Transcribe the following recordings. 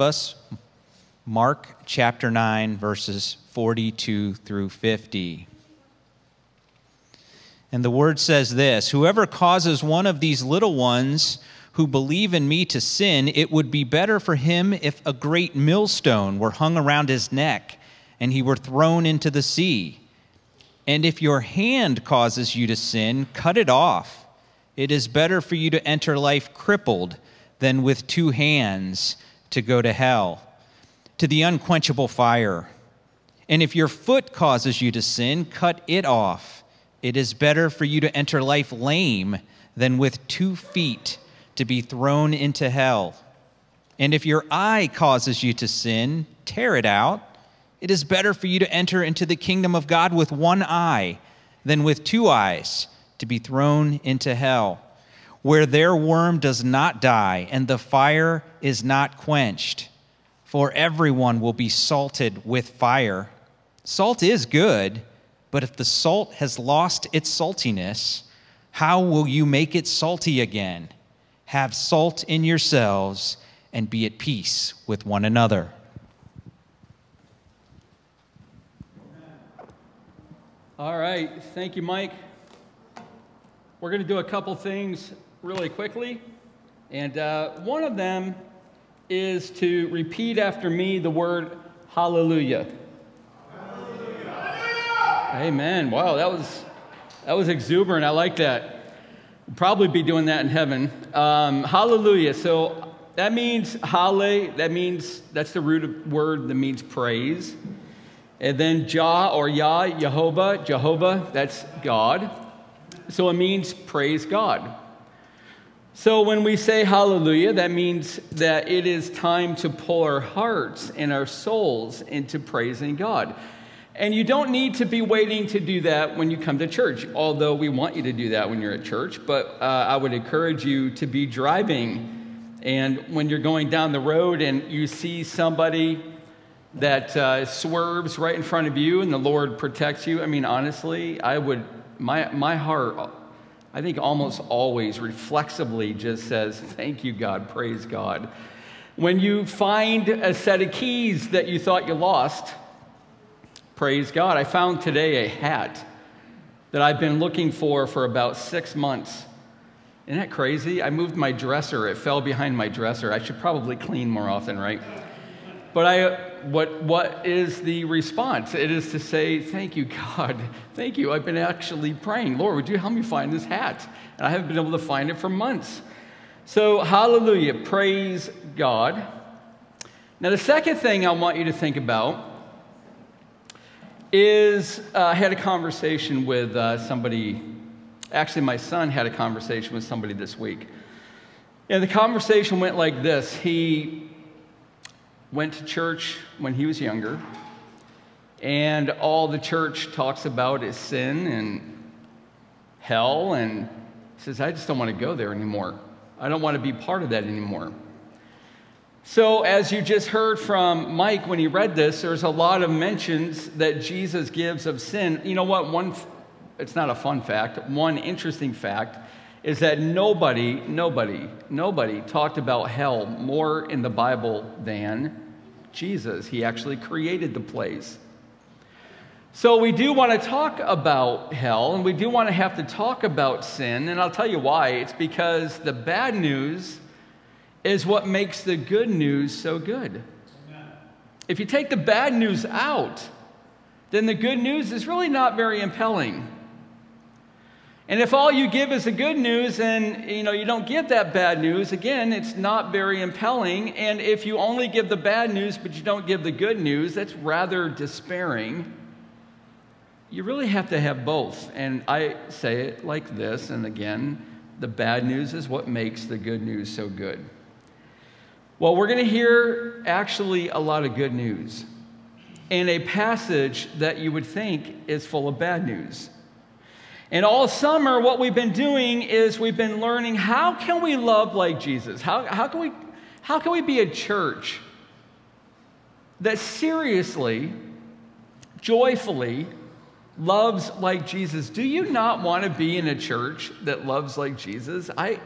us Mark chapter 9, verses 42 through 50. And the word says this Whoever causes one of these little ones who believe in me to sin, it would be better for him if a great millstone were hung around his neck and he were thrown into the sea. And if your hand causes you to sin, cut it off. It is better for you to enter life crippled than with two hands to go to hell, to the unquenchable fire. And if your foot causes you to sin, cut it off. It is better for you to enter life lame than with two feet to be thrown into hell. And if your eye causes you to sin, tear it out. It is better for you to enter into the kingdom of God with one eye than with two eyes to be thrown into hell, where their worm does not die and the fire is not quenched. For everyone will be salted with fire. Salt is good, but if the salt has lost its saltiness, how will you make it salty again? Have salt in yourselves and be at peace with one another. All right. Thank you, Mike. We're going to do a couple things really quickly. And uh, one of them is to repeat after me the word hallelujah. hallelujah. Amen. Wow, that was, that was exuberant. I like that. We'll probably be doing that in heaven. Um, hallelujah. So that means halle, that means, that's the root of word that means praise. And then Jah or Yah, Jehovah, Jehovah, that's God. So it means praise God. So when we say hallelujah, that means that it is time to pull our hearts and our souls into praising God. And you don't need to be waiting to do that when you come to church, although we want you to do that when you're at church. But uh, I would encourage you to be driving. And when you're going down the road and you see somebody that uh, swerves right in front of you and the Lord protects you. I mean, honestly, I would, my, my heart, I think almost always reflexively just says, Thank you, God, praise God. When you find a set of keys that you thought you lost, praise God. I found today a hat that I've been looking for for about six months. Isn't that crazy? I moved my dresser, it fell behind my dresser. I should probably clean more often, right? But I, what, what is the response? It is to say, Thank you, God. Thank you. I've been actually praying. Lord, would you help me find this hat? And I haven't been able to find it for months. So, hallelujah. Praise God. Now, the second thing I want you to think about is uh, I had a conversation with uh, somebody. Actually, my son had a conversation with somebody this week. And the conversation went like this He went to church when he was younger, and all the church talks about is sin and hell, and says, I just don't want to go there anymore. I don't want to be part of that anymore. So, as you just heard from Mike when he read this, there's a lot of mentions that Jesus gives of sin. You know what? One, it's not a fun fact. One interesting fact is that nobody, nobody, nobody talked about hell more in the Bible than Jesus. He actually created the place. So we do want to talk about hell and we do want to have to talk about sin. And I'll tell you why. It's because the bad news is what makes the good news so good. If you take the bad news out, then the good news is really not very impelling. And if all you give is the good news and you know you don't get that bad news, again, it's not very impelling. And if you only give the bad news but you don't give the good news, that's rather despairing. You really have to have both. And I say it like this, and again, the bad news is what makes the good news so good. Well, we're going to hear actually a lot of good news in a passage that you would think is full of bad news. And all summer, what we've been doing is we've been learning how can we love like Jesus? How, how, can, we, how can we be a church that seriously, joyfully loves like Jesus? Do you not want to be in a church that loves like Jesus? I,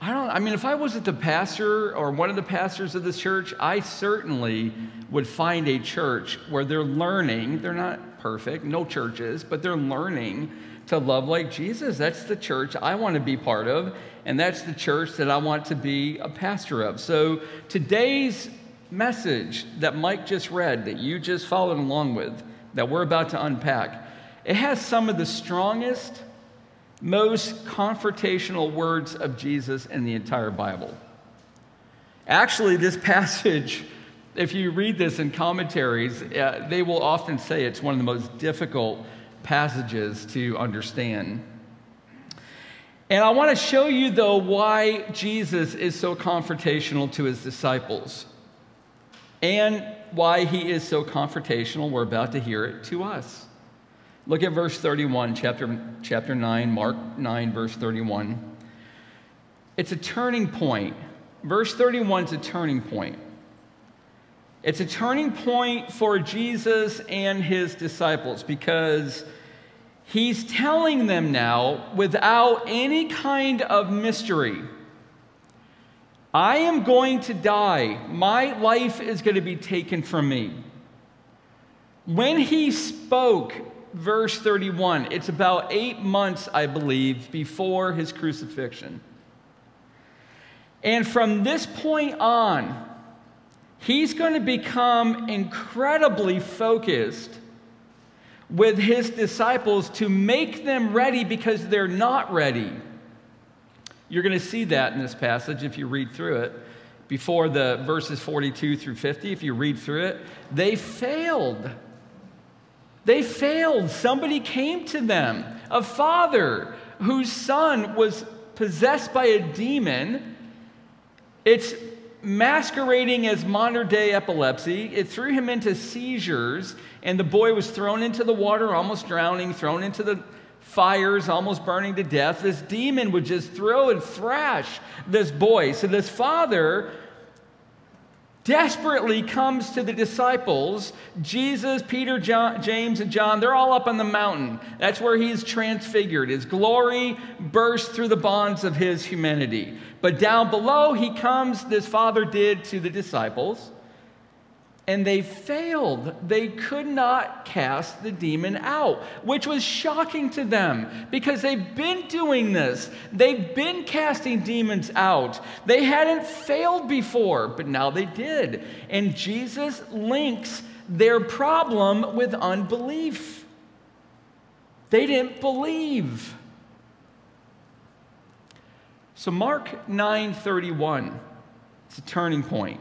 I don't, I mean, if I wasn't the pastor or one of the pastors of this church, I certainly would find a church where they're learning. They're not perfect, no churches, but they're learning to love like Jesus. That's the church I want to be part of, and that's the church that I want to be a pastor of. So today's message that Mike just read, that you just followed along with, that we're about to unpack, it has some of the strongest most confrontational words of Jesus in the entire Bible. Actually, this passage, if you read this in commentaries, uh, they will often say it's one of the most difficult passages to understand. And I want to show you, though, why Jesus is so confrontational to his disciples and why he is so confrontational. We're about to hear it to us. Look at verse 31, chapter, chapter 9, Mark 9, verse 31. It's a turning point. Verse 31 is a turning point. It's a turning point for Jesus and his disciples because he's telling them now, without any kind of mystery, I am going to die. My life is going to be taken from me. When he spoke, verse 31. It's about eight months, I believe, before his crucifixion. And from this point on, he's going to become incredibly focused with his disciples to make them ready because they're not ready. You're going to see that in this passage if you read through it. Before the verses 42 through 50, if you read through it, they failed. They failed. Somebody came to them, a father whose son was possessed by a demon. It's masquerading as modern day epilepsy. It threw him into seizures, and the boy was thrown into the water, almost drowning, thrown into the fires, almost burning to death. This demon would just throw and thrash this boy. So, this father desperately comes to the disciples. Jesus, Peter, John, James, and John, they're all up on the mountain. That's where he's transfigured. His glory bursts through the bonds of his humanity. But down below, he comes, this Father did to the disciples and they failed. They could not cast the demon out, which was shocking to them because they've been doing this. They've been casting demons out. They hadn't failed before, but now they did. And Jesus links their problem with unbelief. They didn't believe. So Mark 9:31 it's a turning point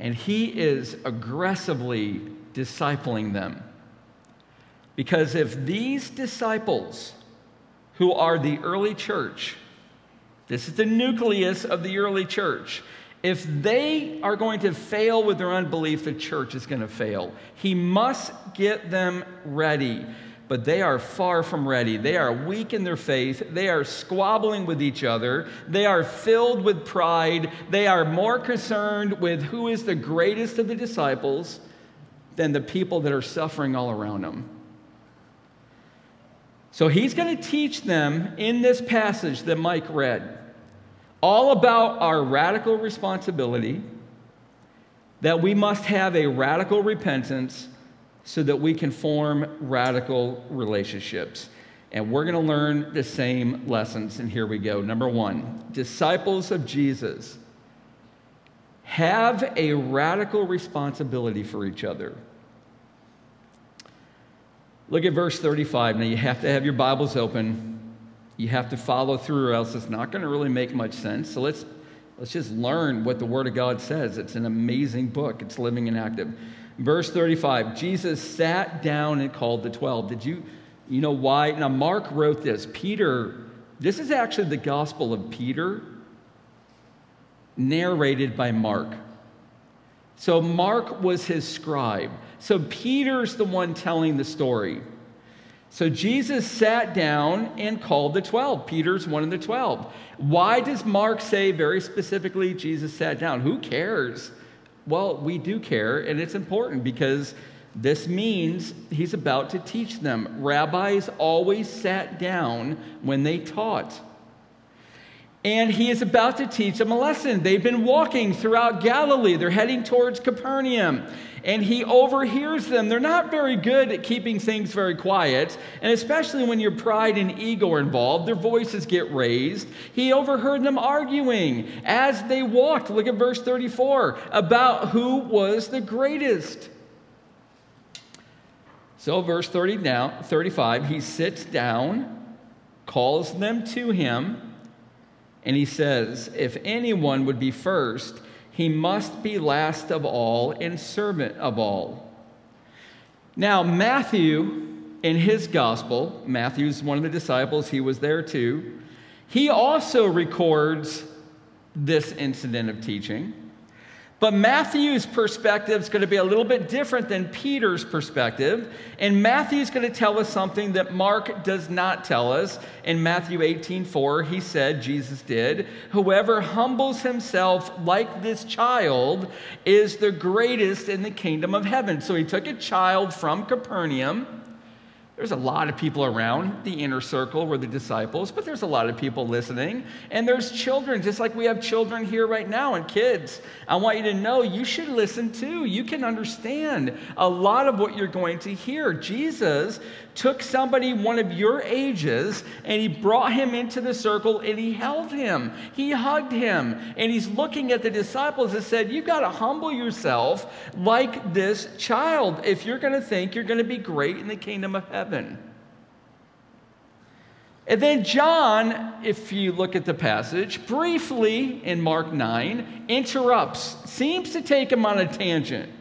and he is aggressively discipling them. Because if these disciples, who are the early church, this is the nucleus of the early church, if they are going to fail with their unbelief, the church is going to fail. He must get them ready but they are far from ready. They are weak in their faith. They are squabbling with each other. They are filled with pride. They are more concerned with who is the greatest of the disciples than the people that are suffering all around them. So he's going to teach them in this passage that Mike read all about our radical responsibility, that we must have a radical repentance so that we can form radical relationships. And we're going to learn the same lessons. And here we go. Number one disciples of Jesus have a radical responsibility for each other. Look at verse 35. Now, you have to have your Bibles open. You have to follow through, or else it's not going to really make much sense. So let's, let's just learn what the Word of God says. It's an amazing book, it's living and active. Verse 35 Jesus sat down and called the 12. Did you, you know why? Now, Mark wrote this. Peter, this is actually the Gospel of Peter, narrated by Mark. So, Mark was his scribe. So, Peter's the one telling the story. So, Jesus sat down and called the 12. Peter's one of the 12. Why does Mark say very specifically Jesus sat down? Who cares? Well, we do care, and it's important because this means he's about to teach them. Rabbis always sat down when they taught. And he is about to teach them a lesson. They've been walking throughout Galilee. They're heading towards Capernaum. And he overhears them. They're not very good at keeping things very quiet. And especially when your pride and ego are involved, their voices get raised. He overheard them arguing as they walked. Look at verse 34 about who was the greatest. So, verse 30 now, 35, he sits down, calls them to him and he says, If anyone would be first, he must be last of all and servant of all. Now, Matthew, in his gospel, Matthew's one of the disciples, he was there too, he also records this incident of teaching. But Matthew's perspective is going to be a little bit different than Peter's perspective. And Matthew's going to tell us something that Mark does not tell us. In Matthew 18 4, he said, Jesus did, Whoever humbles himself like this child is the greatest in the kingdom of heaven. So he took a child from Capernaum there's a lot of people around the inner circle were the disciples, but there's a lot of people listening. And there's children, just like we have children here right now and kids. I want you to know you should listen too. You can understand a lot of what you're going to hear. Jesus took somebody one of your ages and he brought him into the circle and he held him. He hugged him. And he's looking at the disciples and said, You've got to humble yourself like this child if you're going to think you're going to be great in the kingdom of heaven. And then John, if you look at the passage, briefly in Mark 9, interrupts, seems to take him on a tangent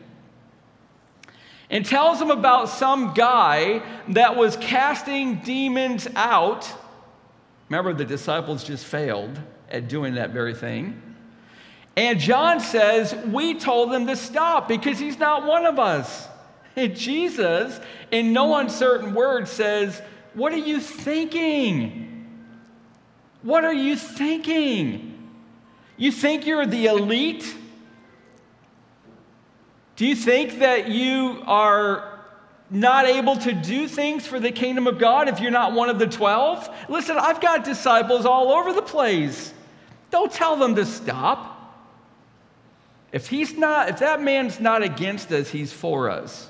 and tells him about some guy that was casting demons out. Remember, the disciples just failed at doing that very thing. And John says, We told him to stop because he's not one of us. And Jesus, in no uncertain words, says, What are you thinking? What are you thinking? You think you're the elite? Do you think that you are not able to do things for the kingdom of God if you're not one of the 12? Listen, I've got disciples all over the place. Don't tell them to stop. If he's not, if that man's not against us, he's for us.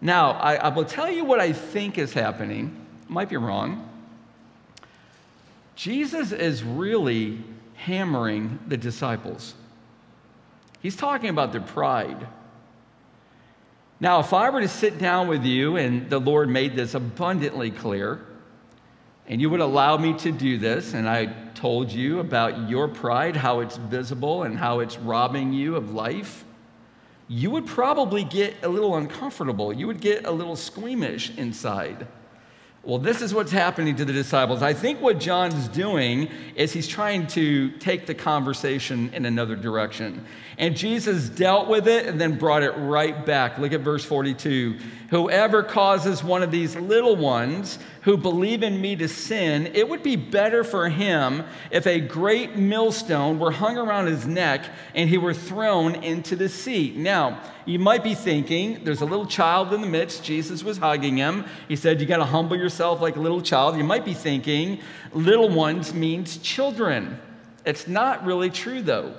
Now, I, I will tell you what I think is happening. Might be wrong. Jesus is really hammering the disciples. He's talking about their pride. Now, if I were to sit down with you, and the Lord made this abundantly clear, and you would allow me to do this, and I told you about your pride, how it's visible, and how it's robbing you of life, you would probably get a little uncomfortable. You would get a little squeamish inside. Well, this is what's happening to the disciples. I think what John's doing is he's trying to take the conversation in another direction. And Jesus dealt with it and then brought it right back. Look at verse 42. Whoever causes one of these little ones who believe in me to sin, it would be better for him if a great millstone were hung around his neck and he were thrown into the sea. Now, you might be thinking, there's a little child in the midst. Jesus was hugging him. He said, You got to humble yourself like a little child. You might be thinking, little ones means children. It's not really true, though.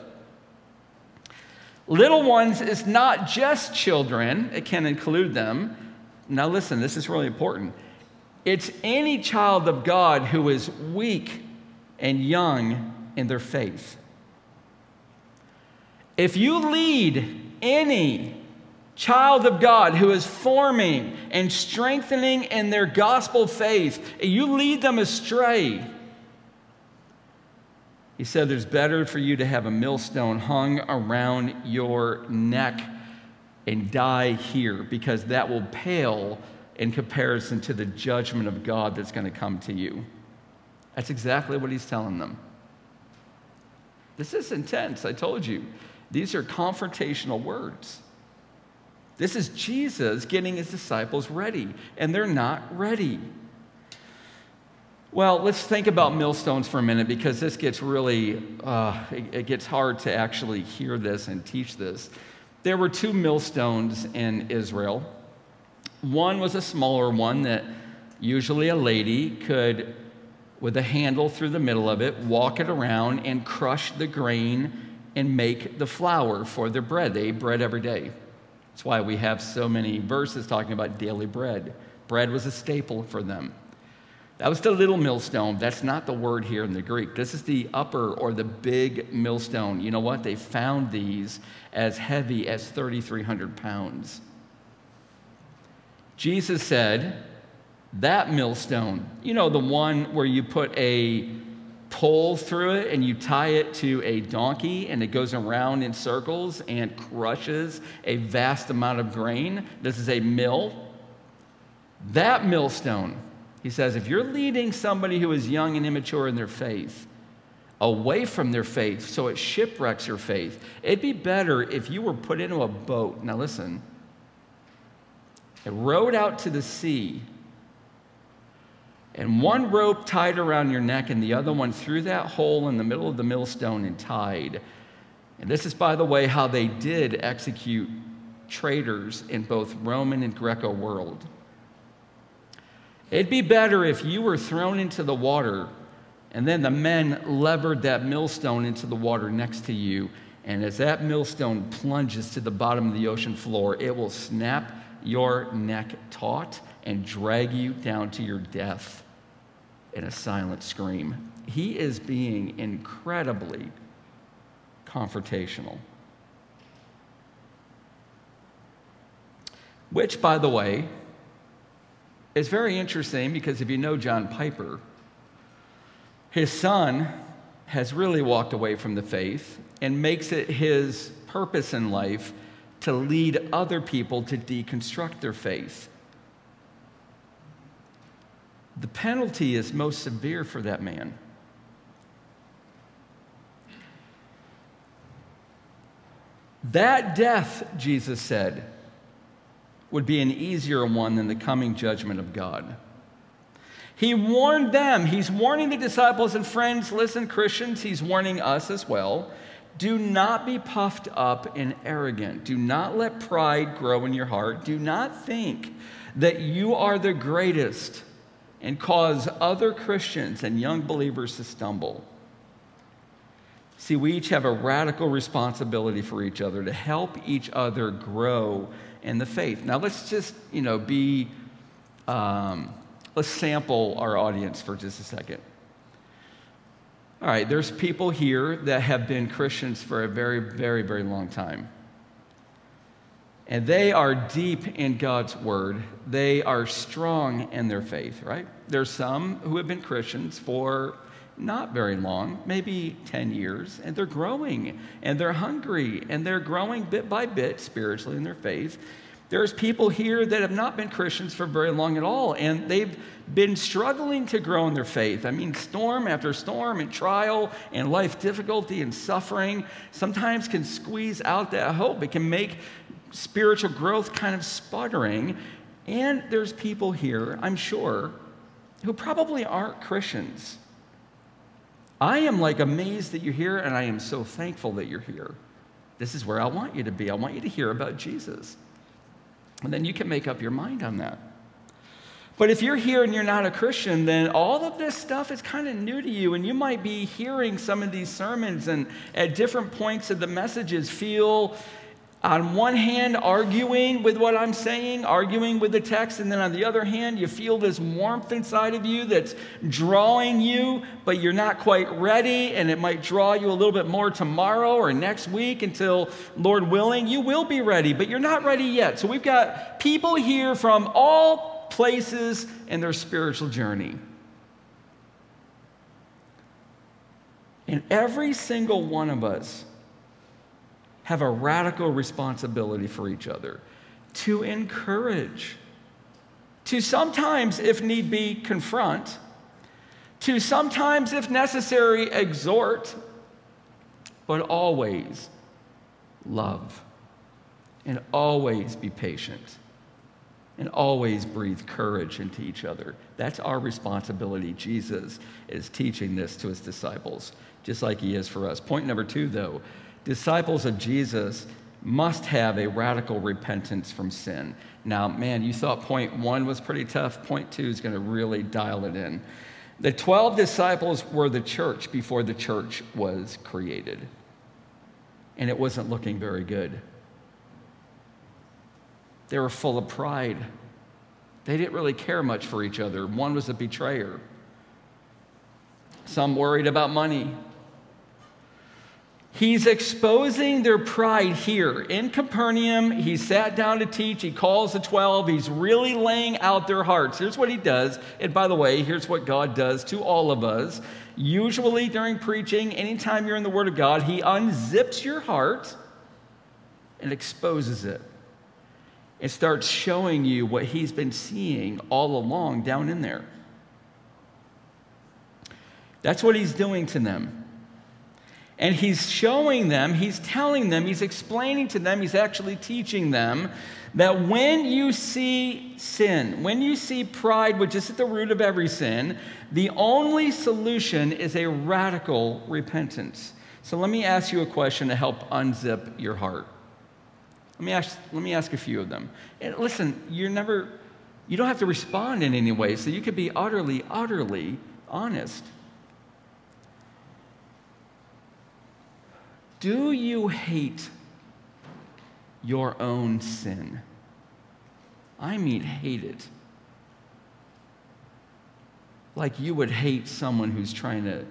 Little ones is not just children, it can include them. Now, listen, this is really important. It's any child of God who is weak and young in their faith. If you lead any child of God who is forming and strengthening in their gospel faith, you lead them astray, he said, There's better for you to have a millstone hung around your neck and die here because that will pale in comparison to the judgment of God that's going to come to you. That's exactly what he's telling them. This is intense, I told you. These are confrontational words. This is Jesus getting his disciples ready, and they're not ready. Well, let's think about millstones for a minute because this gets really, uh, it, it gets hard to actually hear this and teach this. There were two millstones in Israel. One was a smaller one that usually a lady could with a handle through the middle of it, walk it around, and crush the grain and make the flour for their bread. They ate bread every day. That's why we have so many verses talking about daily bread. Bread was a staple for them. That was the little millstone. That's not the word here in the Greek. This is the upper or the big millstone. You know what? They found these as heavy as 3,300 pounds. Jesus said, That millstone, you know, the one where you put a pole through it and you tie it to a donkey and it goes around in circles and crushes a vast amount of grain. This is a mill. That millstone, he says, if you're leading somebody who is young and immature in their faith away from their faith so it shipwrecks your faith, it'd be better if you were put into a boat. Now, listen, it rowed out to the sea and one rope tied around your neck and the other one through that hole in the middle of the millstone and tied. And this is, by the way, how they did execute traitors in both Roman and Greco world. It'd be better if you were thrown into the water and then the men levered that millstone into the water next to you. And as that millstone plunges to the bottom of the ocean floor, it will snap your neck taut and drag you down to your death in a silent scream. He is being incredibly confrontational. Which, by the way, is very interesting because if you know John Piper, his son has really walked away from the faith and makes it his purpose in life to lead other people to deconstruct their faith. The penalty is most severe for that man. That death, Jesus said, would be an easier one than the coming judgment of God. He warned them, he's warning the disciples and friends, listen, Christians, he's warning us as well. Do not be puffed up and arrogant. Do not let pride grow in your heart. Do not think that you are the greatest and cause other Christians and young believers to stumble. See, we each have a radical responsibility for each other to help each other grow in the faith. Now, let's just, you know, be, um, let's sample our audience for just a second. All right, there's people here that have been Christians for a very, very, very long time. And they are deep in God's word. They are strong in their faith, right? There's some who have been Christians for not very long, maybe 10 years, and they're growing and they're hungry and they're growing bit by bit spiritually in their faith. There's people here that have not been Christians for very long at all, and they've been struggling to grow in their faith. I mean, storm after storm and trial and life difficulty and suffering sometimes can squeeze out that hope. It can make spiritual growth kind of sputtering. And there's people here, I'm sure, who probably aren't Christians. I am like amazed that you're here, and I am so thankful that you're here. This is where I want you to be. I want you to hear about Jesus. And then you can make up your mind on that. But if you're here and you're not a Christian, then all of this stuff is kind of new to you. And you might be hearing some of these sermons and at different points of the messages feel, on one hand, arguing with what I'm saying, arguing with the text. And then on the other hand, you feel this warmth inside of you that's drawing you, but you're not quite ready. And it might draw you a little bit more tomorrow or next week until, Lord willing, you will be ready, but you're not ready yet. So we've got people here from all places in their spiritual journey. And every single one of us have a radical responsibility for each other to encourage, to sometimes, if need be, confront, to sometimes, if necessary, exhort, but always love and always be patient and always breathe courage into each other. That's our responsibility. Jesus is teaching this to his disciples, just like he is for us. Point number two, though disciples of Jesus must have a radical repentance from sin. Now, man, you thought point one was pretty tough. Point two is going to really dial it in. The 12 disciples were the church before the church was created, and it wasn't looking very good. They were full of pride. They didn't really care much for each other. One was a betrayer. Some worried about money. He's exposing their pride here. In Capernaum, he sat down to teach. He calls the 12. He's really laying out their hearts. Here's what he does. And by the way, here's what God does to all of us. Usually during preaching, anytime you're in the Word of God, he unzips your heart and exposes it. and starts showing you what he's been seeing all along down in there. That's what he's doing to them. And he's showing them, he's telling them, he's explaining to them, he's actually teaching them that when you see sin, when you see pride, which is at the root of every sin, the only solution is a radical repentance. So let me ask you a question to help unzip your heart. Let me ask, let me ask a few of them. And listen, you're never, you don't have to respond in any way, so you could be utterly, utterly honest. Do you hate your own sin? I mean, hate it. Like you would hate someone who's trying to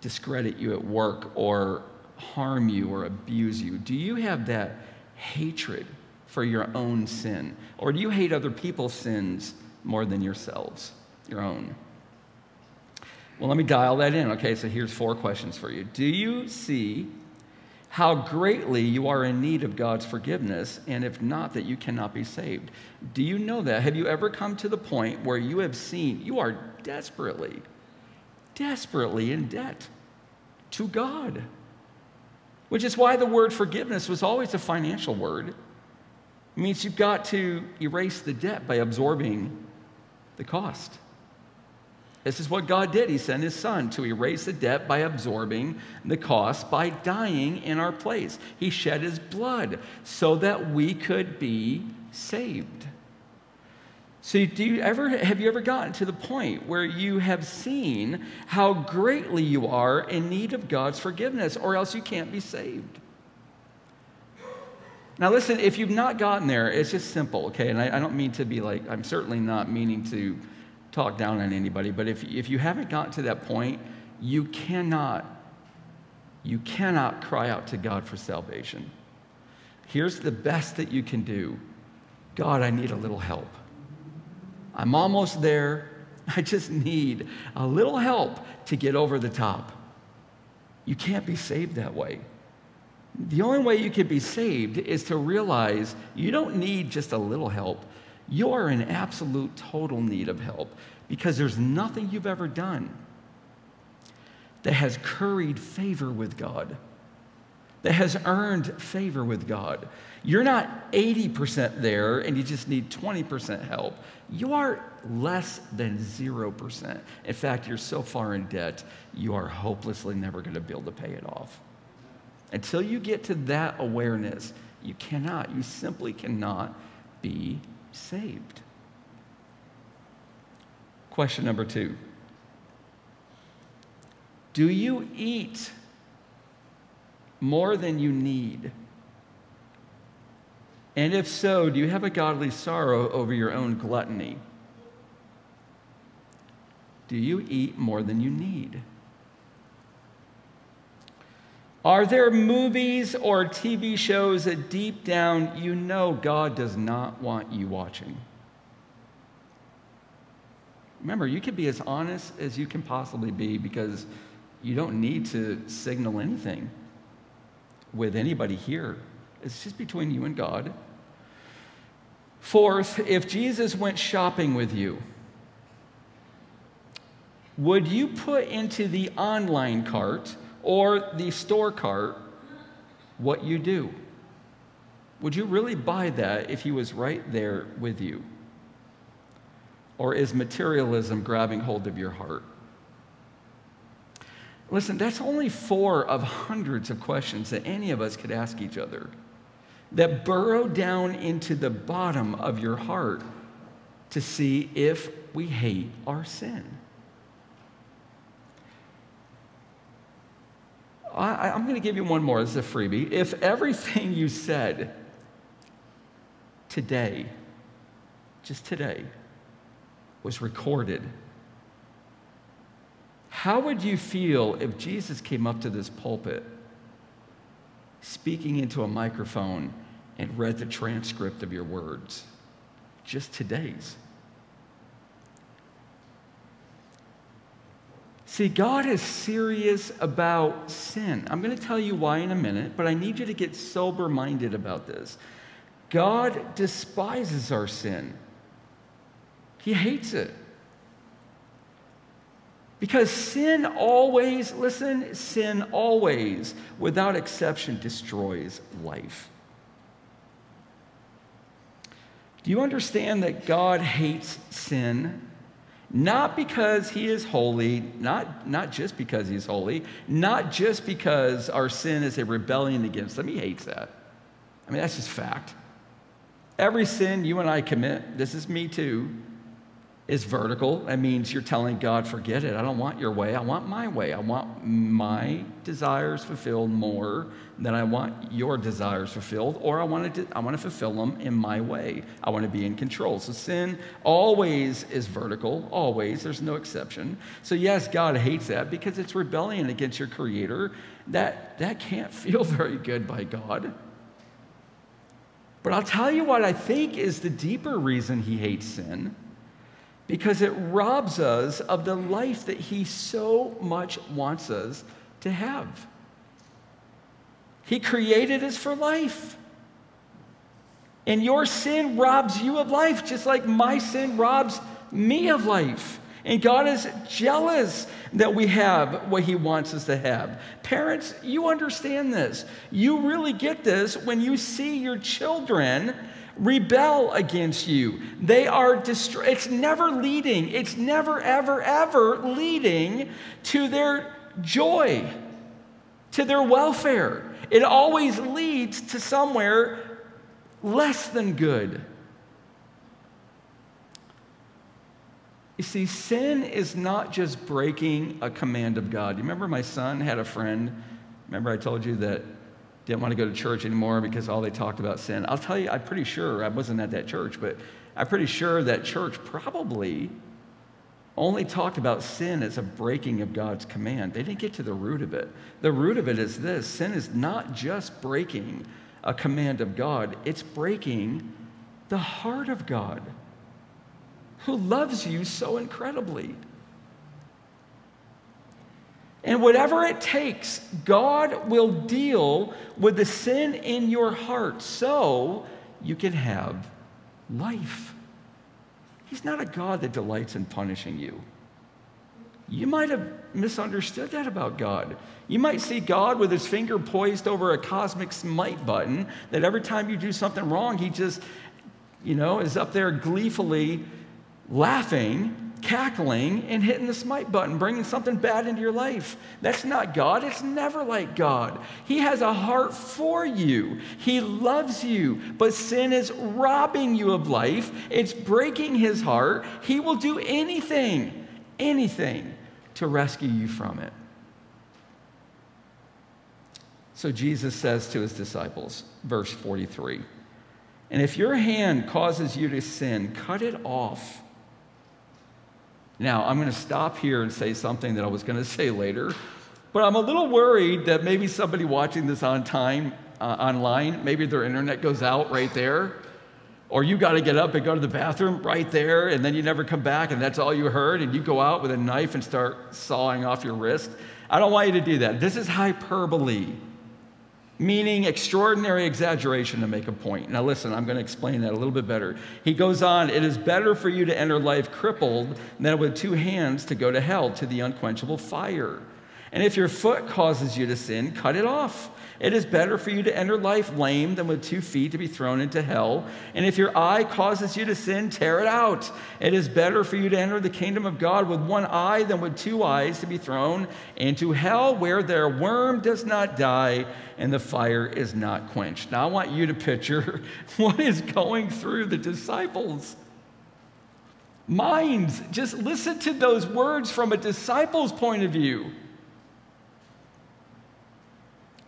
discredit you at work or harm you or abuse you. Do you have that hatred for your own sin? Or do you hate other people's sins more than yourselves, your own? Well, let me dial that in. Okay, so here's four questions for you. Do you see how greatly you are in need of God's forgiveness, and if not, that you cannot be saved? Do you know that? Have you ever come to the point where you have seen you are desperately, desperately in debt to God? Which is why the word forgiveness was always a financial word. It means you've got to erase the debt by absorbing the cost. This is what God did. He sent his son to erase the debt by absorbing the cost by dying in our place. He shed his blood so that we could be saved. So, do you ever have you ever gotten to the point where you have seen how greatly you are in need of God's forgiveness, or else you can't be saved? Now, listen, if you've not gotten there, it's just simple, okay? And I, I don't mean to be like, I'm certainly not meaning to talk down on anybody, but if, if you haven't gotten to that point, you cannot, you cannot cry out to God for salvation. Here's the best that you can do God, I need a little help. I'm almost there. I just need a little help to get over the top. You can't be saved that way. The only way you can be saved is to realize you don't need just a little help. You are in absolute total need of help because there's nothing you've ever done that has curried favor with God, that has earned favor with God. You're not 80% there and you just need 20% help. You are less than 0%. In fact, you're so far in debt, you are hopelessly never going to be able to pay it off. Until you get to that awareness, you cannot, you simply cannot be saved. Question number two Do you eat more than you need? And if so, do you have a godly sorrow over your own gluttony? Do you eat more than you need? Are there movies or TV shows that deep down you know God does not want you watching? Remember, you can be as honest as you can possibly be because you don't need to signal anything with anybody here. It's just between you and God. Fourth, if Jesus went shopping with you, would you put into the online cart or the store cart what you do? Would you really buy that if he was right there with you? Or is materialism grabbing hold of your heart? Listen, that's only four of hundreds of questions that any of us could ask each other that burrow down into the bottom of your heart to see if we hate our sin. I, I'm going to give you one more as a freebie. If everything you said today, just today, was recorded, how would you feel if Jesus came up to this pulpit, speaking into a microphone, and read the transcript of your words? Just today's. See, God is serious about sin. I'm going to tell you why in a minute, but I need you to get sober minded about this. God despises our sin, He hates it. Because sin always, listen, sin always, without exception, destroys life. Do you understand that God hates sin? Not because he is holy, not, not just because he's holy, not just because our sin is a rebellion against him. He hates that. I mean, that's just fact. Every sin you and I commit, this is me too, is vertical. That means you're telling God, forget it. I don't want your way. I want my way. I want my desires fulfilled more than I want your desires fulfilled, or I want to, I want to fulfill them in my way. I want to be in control. So sin always is vertical, always. There's no exception. So, yes, God hates that because it's rebellion against your Creator. That, that can't feel very good by God. But I'll tell you what I think is the deeper reason He hates sin because it robs us of the life that He so much wants us to have. He created us for life. And your sin robs you of life, just like my sin robs me of life. And God is jealous that we have what He wants us to have. Parents, you understand this. You really get this when you see your children rebel against you. They are dist- it's never leading, it's never, ever, ever leading to their joy, to their welfare. It always leads to somewhere less than good. You see, sin is not just breaking a command of God. You remember my son had a friend? Remember I told you that didn't want to go to church anymore because all they talked about sin. I'll tell you, I'm pretty sure, I wasn't at that church, but I'm pretty sure that church probably only talked about sin as a breaking of God's command. They didn't get to the root of it. The root of it is this sin is not just breaking a command of God, it's breaking the heart of God who loves you so incredibly. And whatever it takes, God will deal with the sin in your heart so you can have life. He's not a God that delights in punishing you. You might have misunderstood that about God. You might see God with his finger poised over a cosmic smite button, that every time you do something wrong, he just, you know, is up there gleefully laughing cackling and hitting the smite button, bringing something bad into your life. That's not God. It's never like God. He has a heart for you, He loves you, but sin is robbing you of life. It's breaking His heart. He will do anything, anything to rescue you from it. So Jesus says to his disciples, verse 43, and if your hand causes you to sin, cut it off. Now, I'm going to stop here and say something that I was going to say later, but I'm a little worried that maybe somebody watching this on time, uh, online, maybe their internet goes out right there, or you got to get up and go to the bathroom right there, and then you never come back, and that's all you heard, and you go out with a knife and start sawing off your wrist. I don't want you to do that. This is hyperbole meaning extraordinary exaggeration to make a point. Now, listen, I'm going to explain that a little bit better. He goes on, It is better for you to enter life crippled than with two hands to go to hell, to the unquenchable fire. And if your foot causes you to sin, cut it off. It is better for you to enter life lame than with two feet to be thrown into hell. And if your eye causes you to sin, tear it out. It is better for you to enter the kingdom of God with one eye than with two eyes to be thrown into hell, where their worm does not die and the fire is not quenched. Now, I want you to picture what is going through the disciples' minds. Just listen to those words from a disciple's point of view.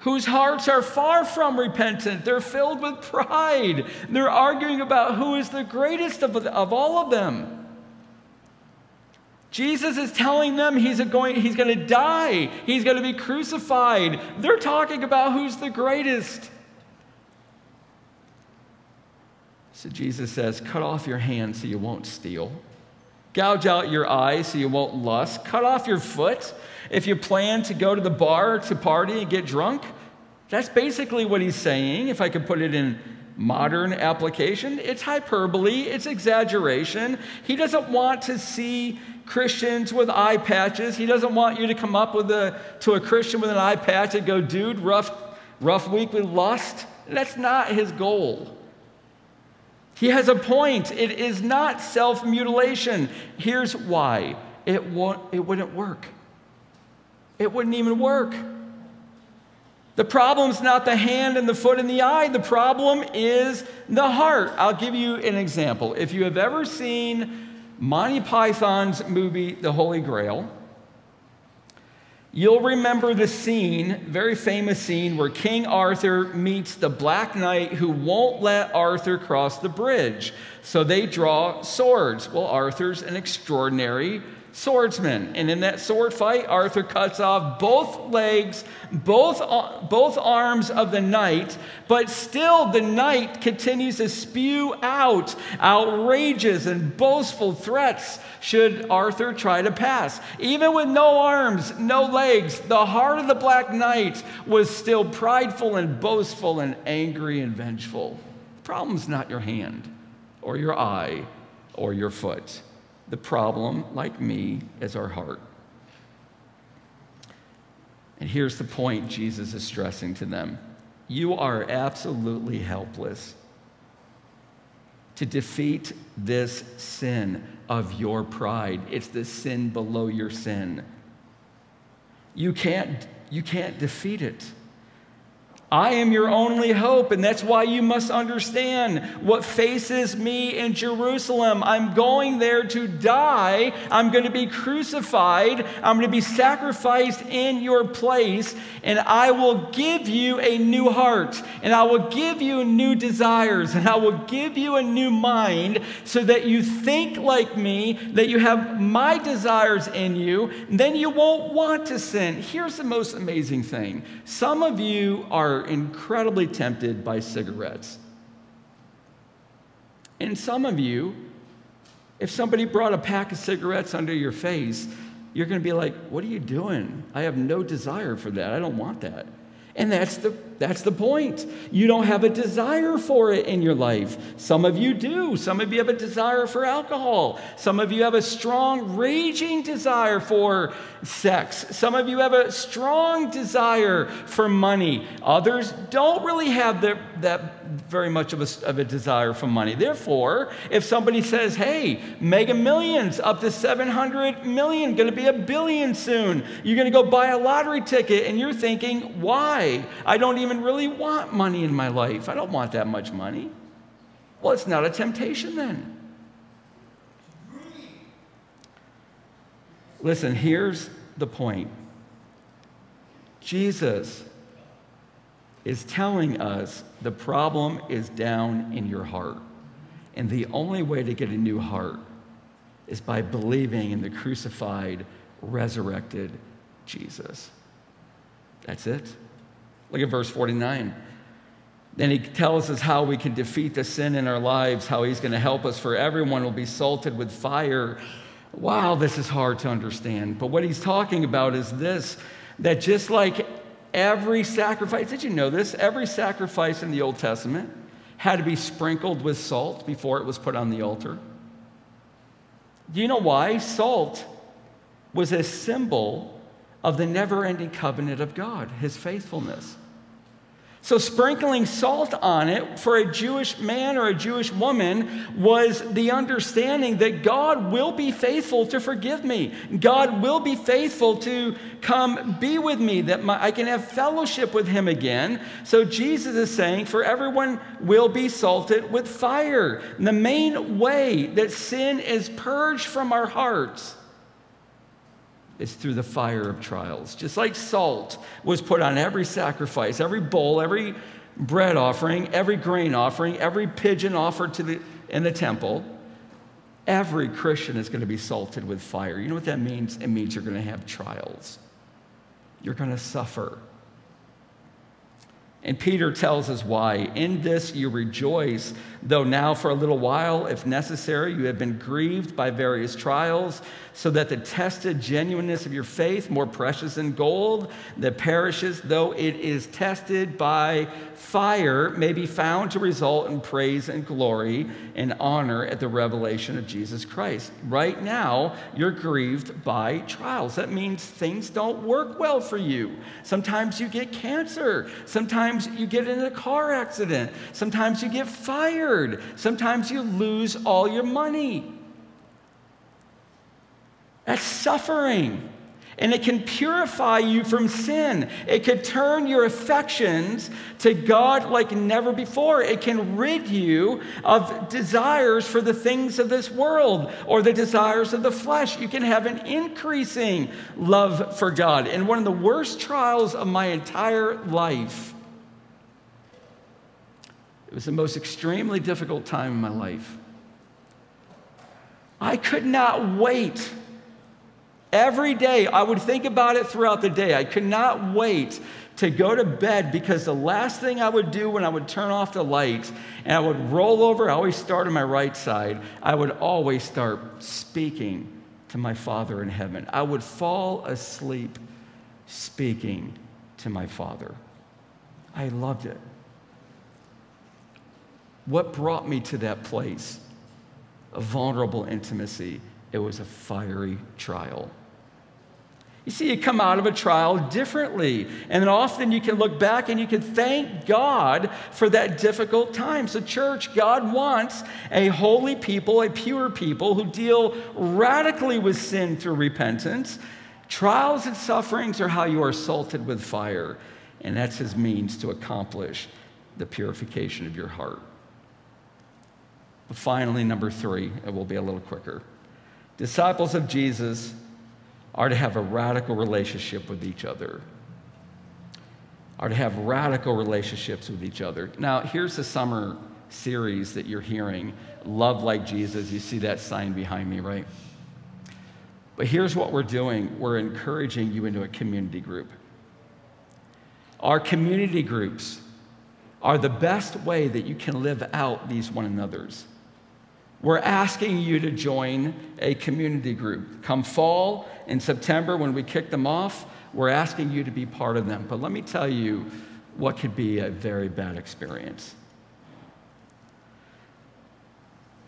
Whose hearts are far from repentant. They're filled with pride. They're arguing about who is the greatest of, of all of them. Jesus is telling them he's going, he's going to die, he's going to be crucified. They're talking about who's the greatest. So Jesus says, Cut off your hand so you won't steal. Gouge out your eye so you won't lust. Cut off your foot if you plan to go to the bar to party and get drunk. That's basically what he's saying, if I could put it in modern application. It's hyperbole, it's exaggeration. He doesn't want to see Christians with eye patches. He doesn't want you to come up with a, to a Christian with an eye patch and go, dude, rough, rough week with lust. That's not his goal. He has a point. It is not self mutilation. Here's why it, won't, it wouldn't work. It wouldn't even work. The problem's not the hand and the foot and the eye. The problem is the heart. I'll give you an example. If you have ever seen Monty Python's movie, The Holy Grail, You'll remember the scene, very famous scene, where King Arthur meets the Black Knight who won't let Arthur cross the bridge. So they draw swords. Well, Arthur's an extraordinary swordsman. And in that sword fight, Arthur cuts off both legs, both, uh, both arms of the knight, but still the knight continues to spew out outrageous and boastful threats should Arthur try to pass. Even with no arms, no legs, the heart of the Black Knight was still prideful and boastful and angry and vengeful. The problem's not your hand or your eye or your foot. The problem, like me, is our heart. And here's the point Jesus is stressing to them you are absolutely helpless to defeat this sin of your pride. It's the sin below your sin. You can't, you can't defeat it. I am your only hope, and that's why you must understand what faces me in Jerusalem. I'm going there to die. I'm going to be crucified. I'm going to be sacrificed in your place, and I will give you a new heart, and I will give you new desires, and I will give you a new mind so that you think like me, that you have my desires in you, And then you won't want to sin. Here's the most amazing thing some of you are incredibly tempted by cigarettes. And some of you, if somebody brought a pack of cigarettes under your face, you're going to be like, What are you doing? I have no desire for that. I don't want that. And that's the, that's the point. You don't have a desire for it in your life. Some of you do. Some of you have a desire for alcohol. Some of you have a strong, raging desire for sex. Some of you have a strong desire for money. Others don't really have the, that very much of a, of a desire for money. Therefore, if somebody says, hey, mega millions up to 700 million, to be a billion soon, you're to go buy a lottery ticket, and you're thinking, why? I don't even really want money in my life. I don't want that much money. Well, it's not a temptation then. Listen, here's the point Jesus is telling us the problem is down in your heart. And the only way to get a new heart is by believing in the crucified, resurrected Jesus. That's it. Look at verse 49. Then he tells us how we can defeat the sin in our lives, how he's going to help us, for everyone will be salted with fire. Wow, this is hard to understand. But what he's talking about is this that just like Every sacrifice, did you know this? Every sacrifice in the Old Testament had to be sprinkled with salt before it was put on the altar. Do you know why? Salt was a symbol of the never ending covenant of God, his faithfulness. So, sprinkling salt on it for a Jewish man or a Jewish woman was the understanding that God will be faithful to forgive me. God will be faithful to come be with me, that my, I can have fellowship with Him again. So, Jesus is saying, for everyone will be salted with fire. And the main way that sin is purged from our hearts is through the fire of trials. Just like salt was put on every sacrifice, every bowl, every bread offering, every grain offering, every pigeon offered to the, in the temple, every Christian is going to be salted with fire. You know what that means? It means you're going to have trials, you're going to suffer. And Peter tells us why. In this you rejoice, though now for a little while, if necessary, you have been grieved by various trials, so that the tested genuineness of your faith, more precious than gold that perishes, though it is tested by fire, may be found to result in praise and glory and honor at the revelation of Jesus Christ. Right now, you're grieved by trials. That means things don't work well for you. Sometimes you get cancer. Sometimes you get in a car accident. Sometimes you get fired. Sometimes you lose all your money. That's suffering. And it can purify you from sin. It can turn your affections to God like never before. It can rid you of desires for the things of this world or the desires of the flesh. You can have an increasing love for God. And one of the worst trials of my entire life, it was the most extremely difficult time in my life. I could not wait Every day, I would think about it throughout the day. I could not wait to go to bed because the last thing I would do when I would turn off the lights and I would roll over, I always start on my right side, I would always start speaking to my Father in heaven. I would fall asleep speaking to my Father. I loved it. What brought me to that place of vulnerable intimacy? It was a fiery trial. You see, you come out of a trial differently. And often you can look back and you can thank God for that difficult time. So, church, God wants a holy people, a pure people who deal radically with sin through repentance. Trials and sufferings are how you are salted with fire, and that's his means to accomplish the purification of your heart. But finally, number three, it will be a little quicker. Disciples of Jesus are to have a radical relationship with each other, are to have radical relationships with each other. Now, here's the summer series that you're hearing Love Like Jesus. You see that sign behind me, right? But here's what we're doing we're encouraging you into a community group. Our community groups are the best way that you can live out these one another's. We're asking you to join a community group. Come fall in September when we kick them off, we're asking you to be part of them. But let me tell you what could be a very bad experience.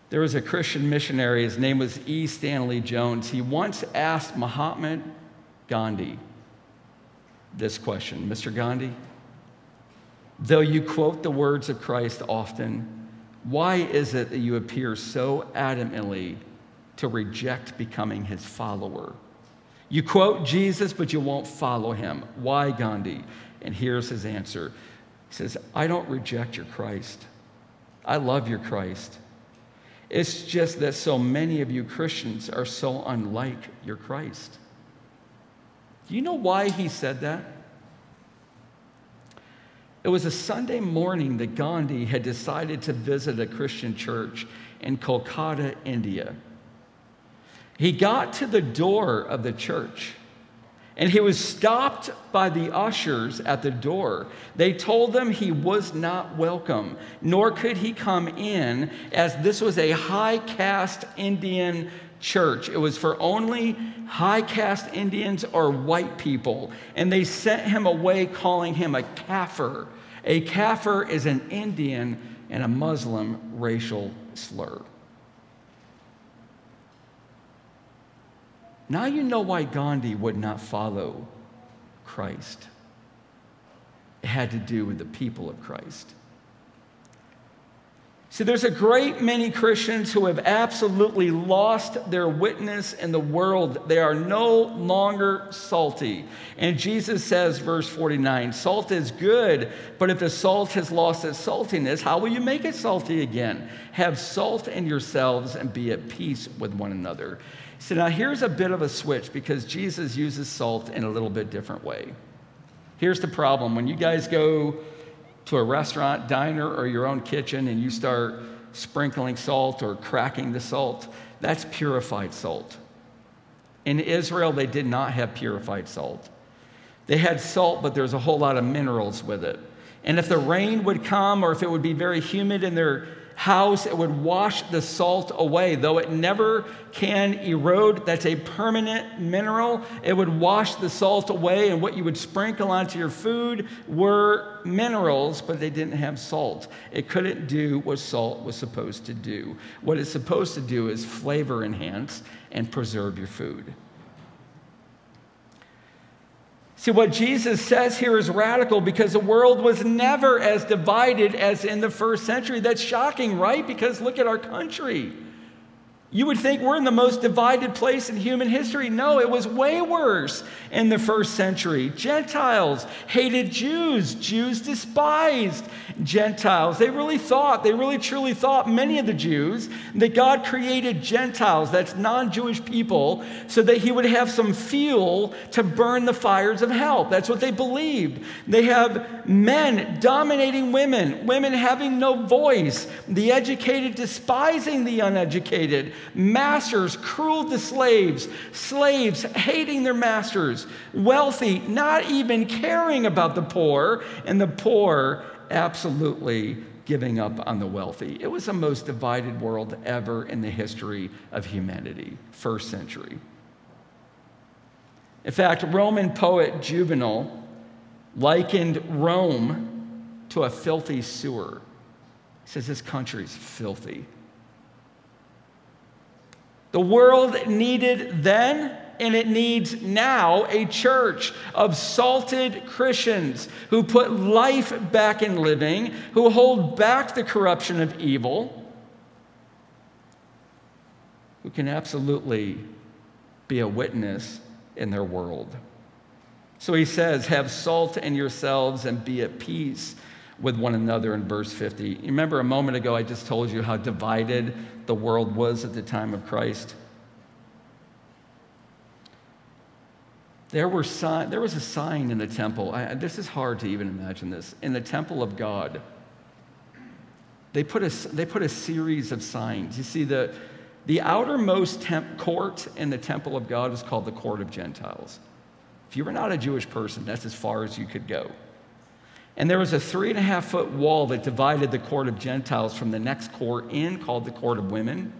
There was a Christian missionary, his name was E. Stanley Jones. He once asked Mahatma Gandhi this question Mr. Gandhi, though you quote the words of Christ often, why is it that you appear so adamantly to reject becoming his follower? You quote Jesus, but you won't follow him. Why, Gandhi? And here's his answer He says, I don't reject your Christ. I love your Christ. It's just that so many of you Christians are so unlike your Christ. Do you know why he said that? It was a Sunday morning that Gandhi had decided to visit a Christian church in Kolkata, India. He got to the door of the church and he was stopped by the ushers at the door. They told him he was not welcome, nor could he come in, as this was a high caste Indian church. It was for only high caste Indians or white people. And they sent him away calling him a kafir. A kafir is an Indian and a Muslim racial slur. Now you know why Gandhi would not follow Christ. It had to do with the people of Christ. See, there's a great many Christians who have absolutely lost their witness in the world. They are no longer salty. And Jesus says, verse 49 Salt is good, but if the salt has lost its saltiness, how will you make it salty again? Have salt in yourselves and be at peace with one another. So now here's a bit of a switch because Jesus uses salt in a little bit different way. Here's the problem when you guys go to a restaurant, diner, or your own kitchen and you start sprinkling salt or cracking the salt, that's purified salt. In Israel, they did not have purified salt. They had salt, but there's a whole lot of minerals with it. And if the rain would come or if it would be very humid in their house, it would wash the salt away. Though it never can erode, that's a permanent mineral. It would wash the salt away, and what you would sprinkle onto your food were minerals, but they didn't have salt. It couldn't do what salt was supposed to do. What it's supposed to do is flavor enhance and preserve your food. See, what Jesus says here is radical because the world was never as divided as in the first century. That's shocking, right? Because look at our country. You would think we're in the most divided place in human history. No, it was way worse in the first century. Gentiles hated Jews, Jews despised Gentiles. They really thought, they really truly thought, many of the Jews, that God created Gentiles, that's non Jewish people, so that He would have some fuel to burn the fires of hell. That's what they believed. They have men dominating women, women having no voice, the educated despising the uneducated masters cruel to slaves, slaves hating their masters, wealthy not even caring about the poor, and the poor absolutely giving up on the wealthy. It was the most divided world ever in the history of humanity, first century. In fact, Roman poet Juvenal likened Rome to a filthy sewer. He says this country is filthy. The world needed then and it needs now a church of salted Christians who put life back in living, who hold back the corruption of evil, who can absolutely be a witness in their world. So he says, Have salt in yourselves and be at peace with one another in verse 50. You remember a moment ago, I just told you how divided the world was at the time of Christ. There, were sign, there was a sign in the temple. I, this is hard to even imagine this. In the temple of God, they put a, they put a series of signs. You see, the, the outermost temp, court in the temple of God was called the court of Gentiles. If you were not a Jewish person, that's as far as you could go. And there was a three and a half foot wall that divided the court of Gentiles from the next court in, called the court of women.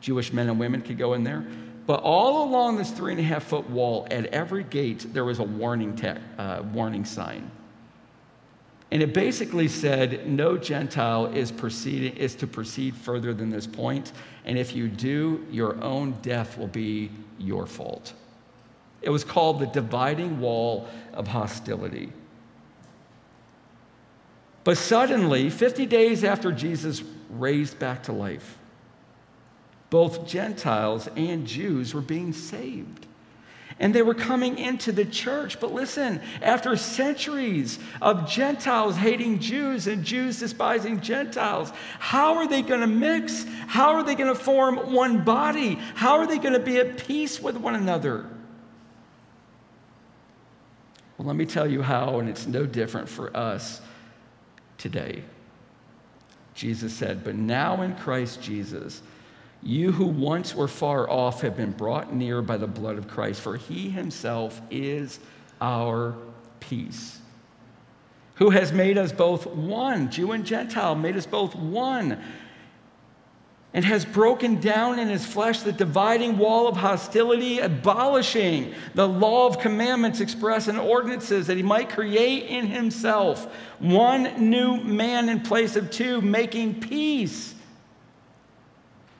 Jewish men and women could go in there. But all along this three and a half foot wall, at every gate, there was a warning, te- uh, warning sign. And it basically said, no Gentile is, proceeding, is to proceed further than this point, and if you do, your own death will be your fault. It was called the dividing wall of hostility. But suddenly, 50 days after Jesus raised back to life, both Gentiles and Jews were being saved. And they were coming into the church. But listen, after centuries of Gentiles hating Jews and Jews despising Gentiles, how are they going to mix? How are they going to form one body? How are they going to be at peace with one another? Well, let me tell you how, and it's no different for us today. Jesus said, But now in Christ Jesus, you who once were far off have been brought near by the blood of Christ, for he himself is our peace. Who has made us both one, Jew and Gentile, made us both one, and has broken down in his flesh the dividing wall of hostility, abolishing the law of commandments expressed in ordinances, that he might create in himself one new man in place of two, making peace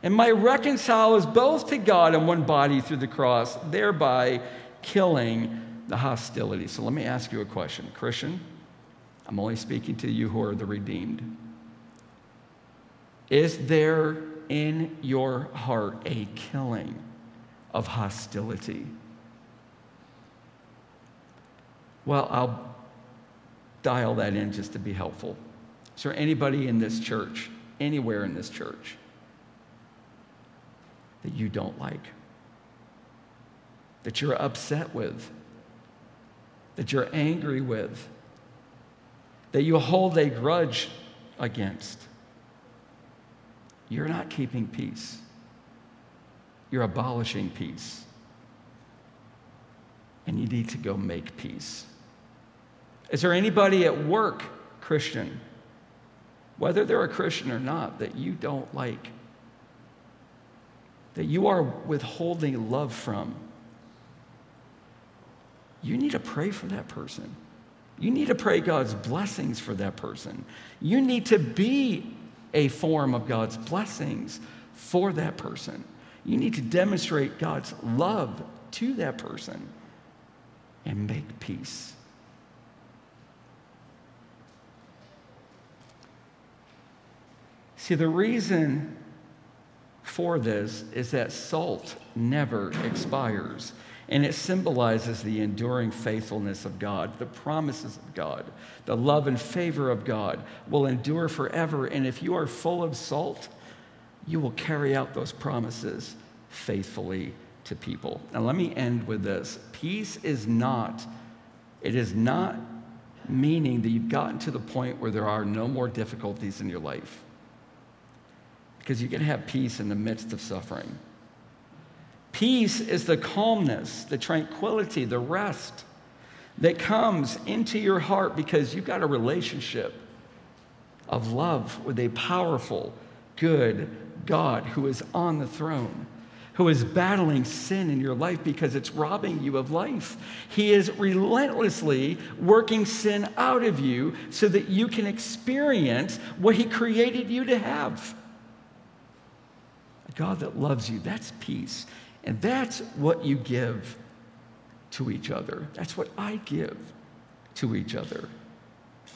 and might reconcile us both to God in one body through the cross, thereby killing the hostility. So let me ask you a question. Christian, I'm only speaking to you who are the redeemed. Is there in your heart a killing of hostility? Well, I'll dial that in just to be helpful. Is there anybody in this church, anywhere in this church, that you don't like? That you're upset with? That you're angry with? That you hold a grudge against? You're not keeping peace. You're abolishing peace. And you need to go make peace. Is there anybody at work, Christian, whether they're a Christian or not, that you don't like? That you are withholding love from? You need to pray for that person. You need to pray God's blessings for that person. You need to be a form of God's blessings for that person. You need to demonstrate God's love to that person and make peace. See, the reason for this is that salt never expires. And it symbolizes the enduring faithfulness of God, the promises of God, the love and favor of God will endure forever. And if you are full of salt, you will carry out those promises faithfully to people. Now, let me end with this peace is not, it is not meaning that you've gotten to the point where there are no more difficulties in your life. Because you can have peace in the midst of suffering. Peace is the calmness, the tranquility, the rest that comes into your heart because you've got a relationship of love with a powerful, good God who is on the throne, who is battling sin in your life because it's robbing you of life. He is relentlessly working sin out of you so that you can experience what He created you to have. A God that loves you, that's peace. And that's what you give to each other. That's what I give to each other.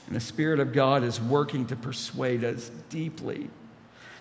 And the Spirit of God is working to persuade us deeply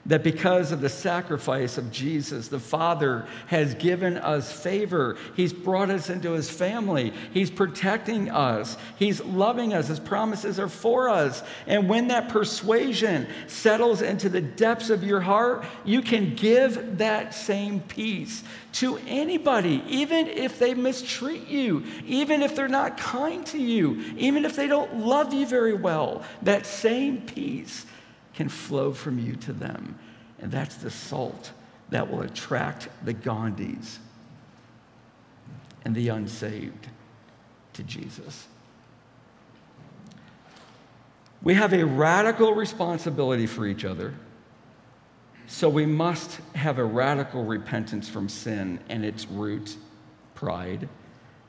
that because of the sacrifice of Jesus, the Father has given us favor. He's brought us into His family. He's protecting us. He's loving us. His promises are for us. And when that persuasion settles into the depths of your heart, you can give that same peace to anybody, even if they mistreat you, even if they're not kind to you, even if they don't love you very well. That same peace can flow from you to them. And that's the salt that will attract the Gandhis and the unsaved to Jesus. We have a radical responsibility for each other. So we must have a radical repentance from sin and its root, pride.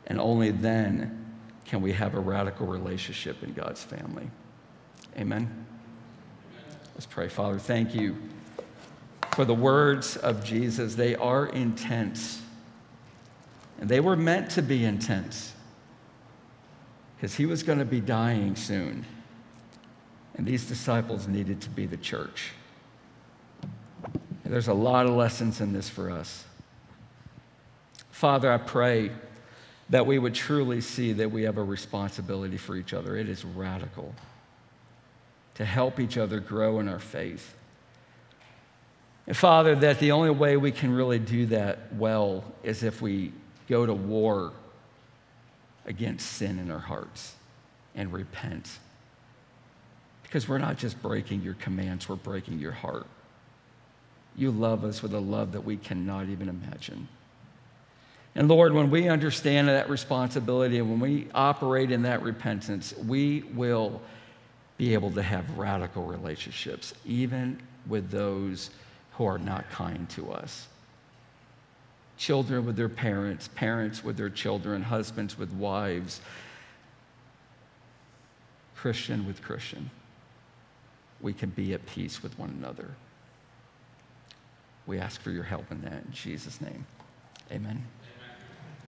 And only then can we have a radical relationship in God's family. Amen. Let's pray. Father, thank you for the words of Jesus. They are intense. And they were meant to be intense because he was going to be dying soon. And these disciples needed to be the church. And there's a lot of lessons in this for us. Father, I pray that we would truly see that we have a responsibility for each other. It is radical to help each other grow in our faith. And Father, that the only way we can really do that well is if we go to war against sin in our hearts and repent. Because we're not just breaking your commands, we're breaking your heart. You love us with a love that we cannot even imagine. And Lord, when we understand that responsibility and when we operate in that repentance, we will be able to have radical relationships, even with those who are not kind to us. Children with their parents, parents with their children, husbands with wives, Christian with Christian. We can be at peace with one another. We ask for your help in that in Jesus' name. Amen.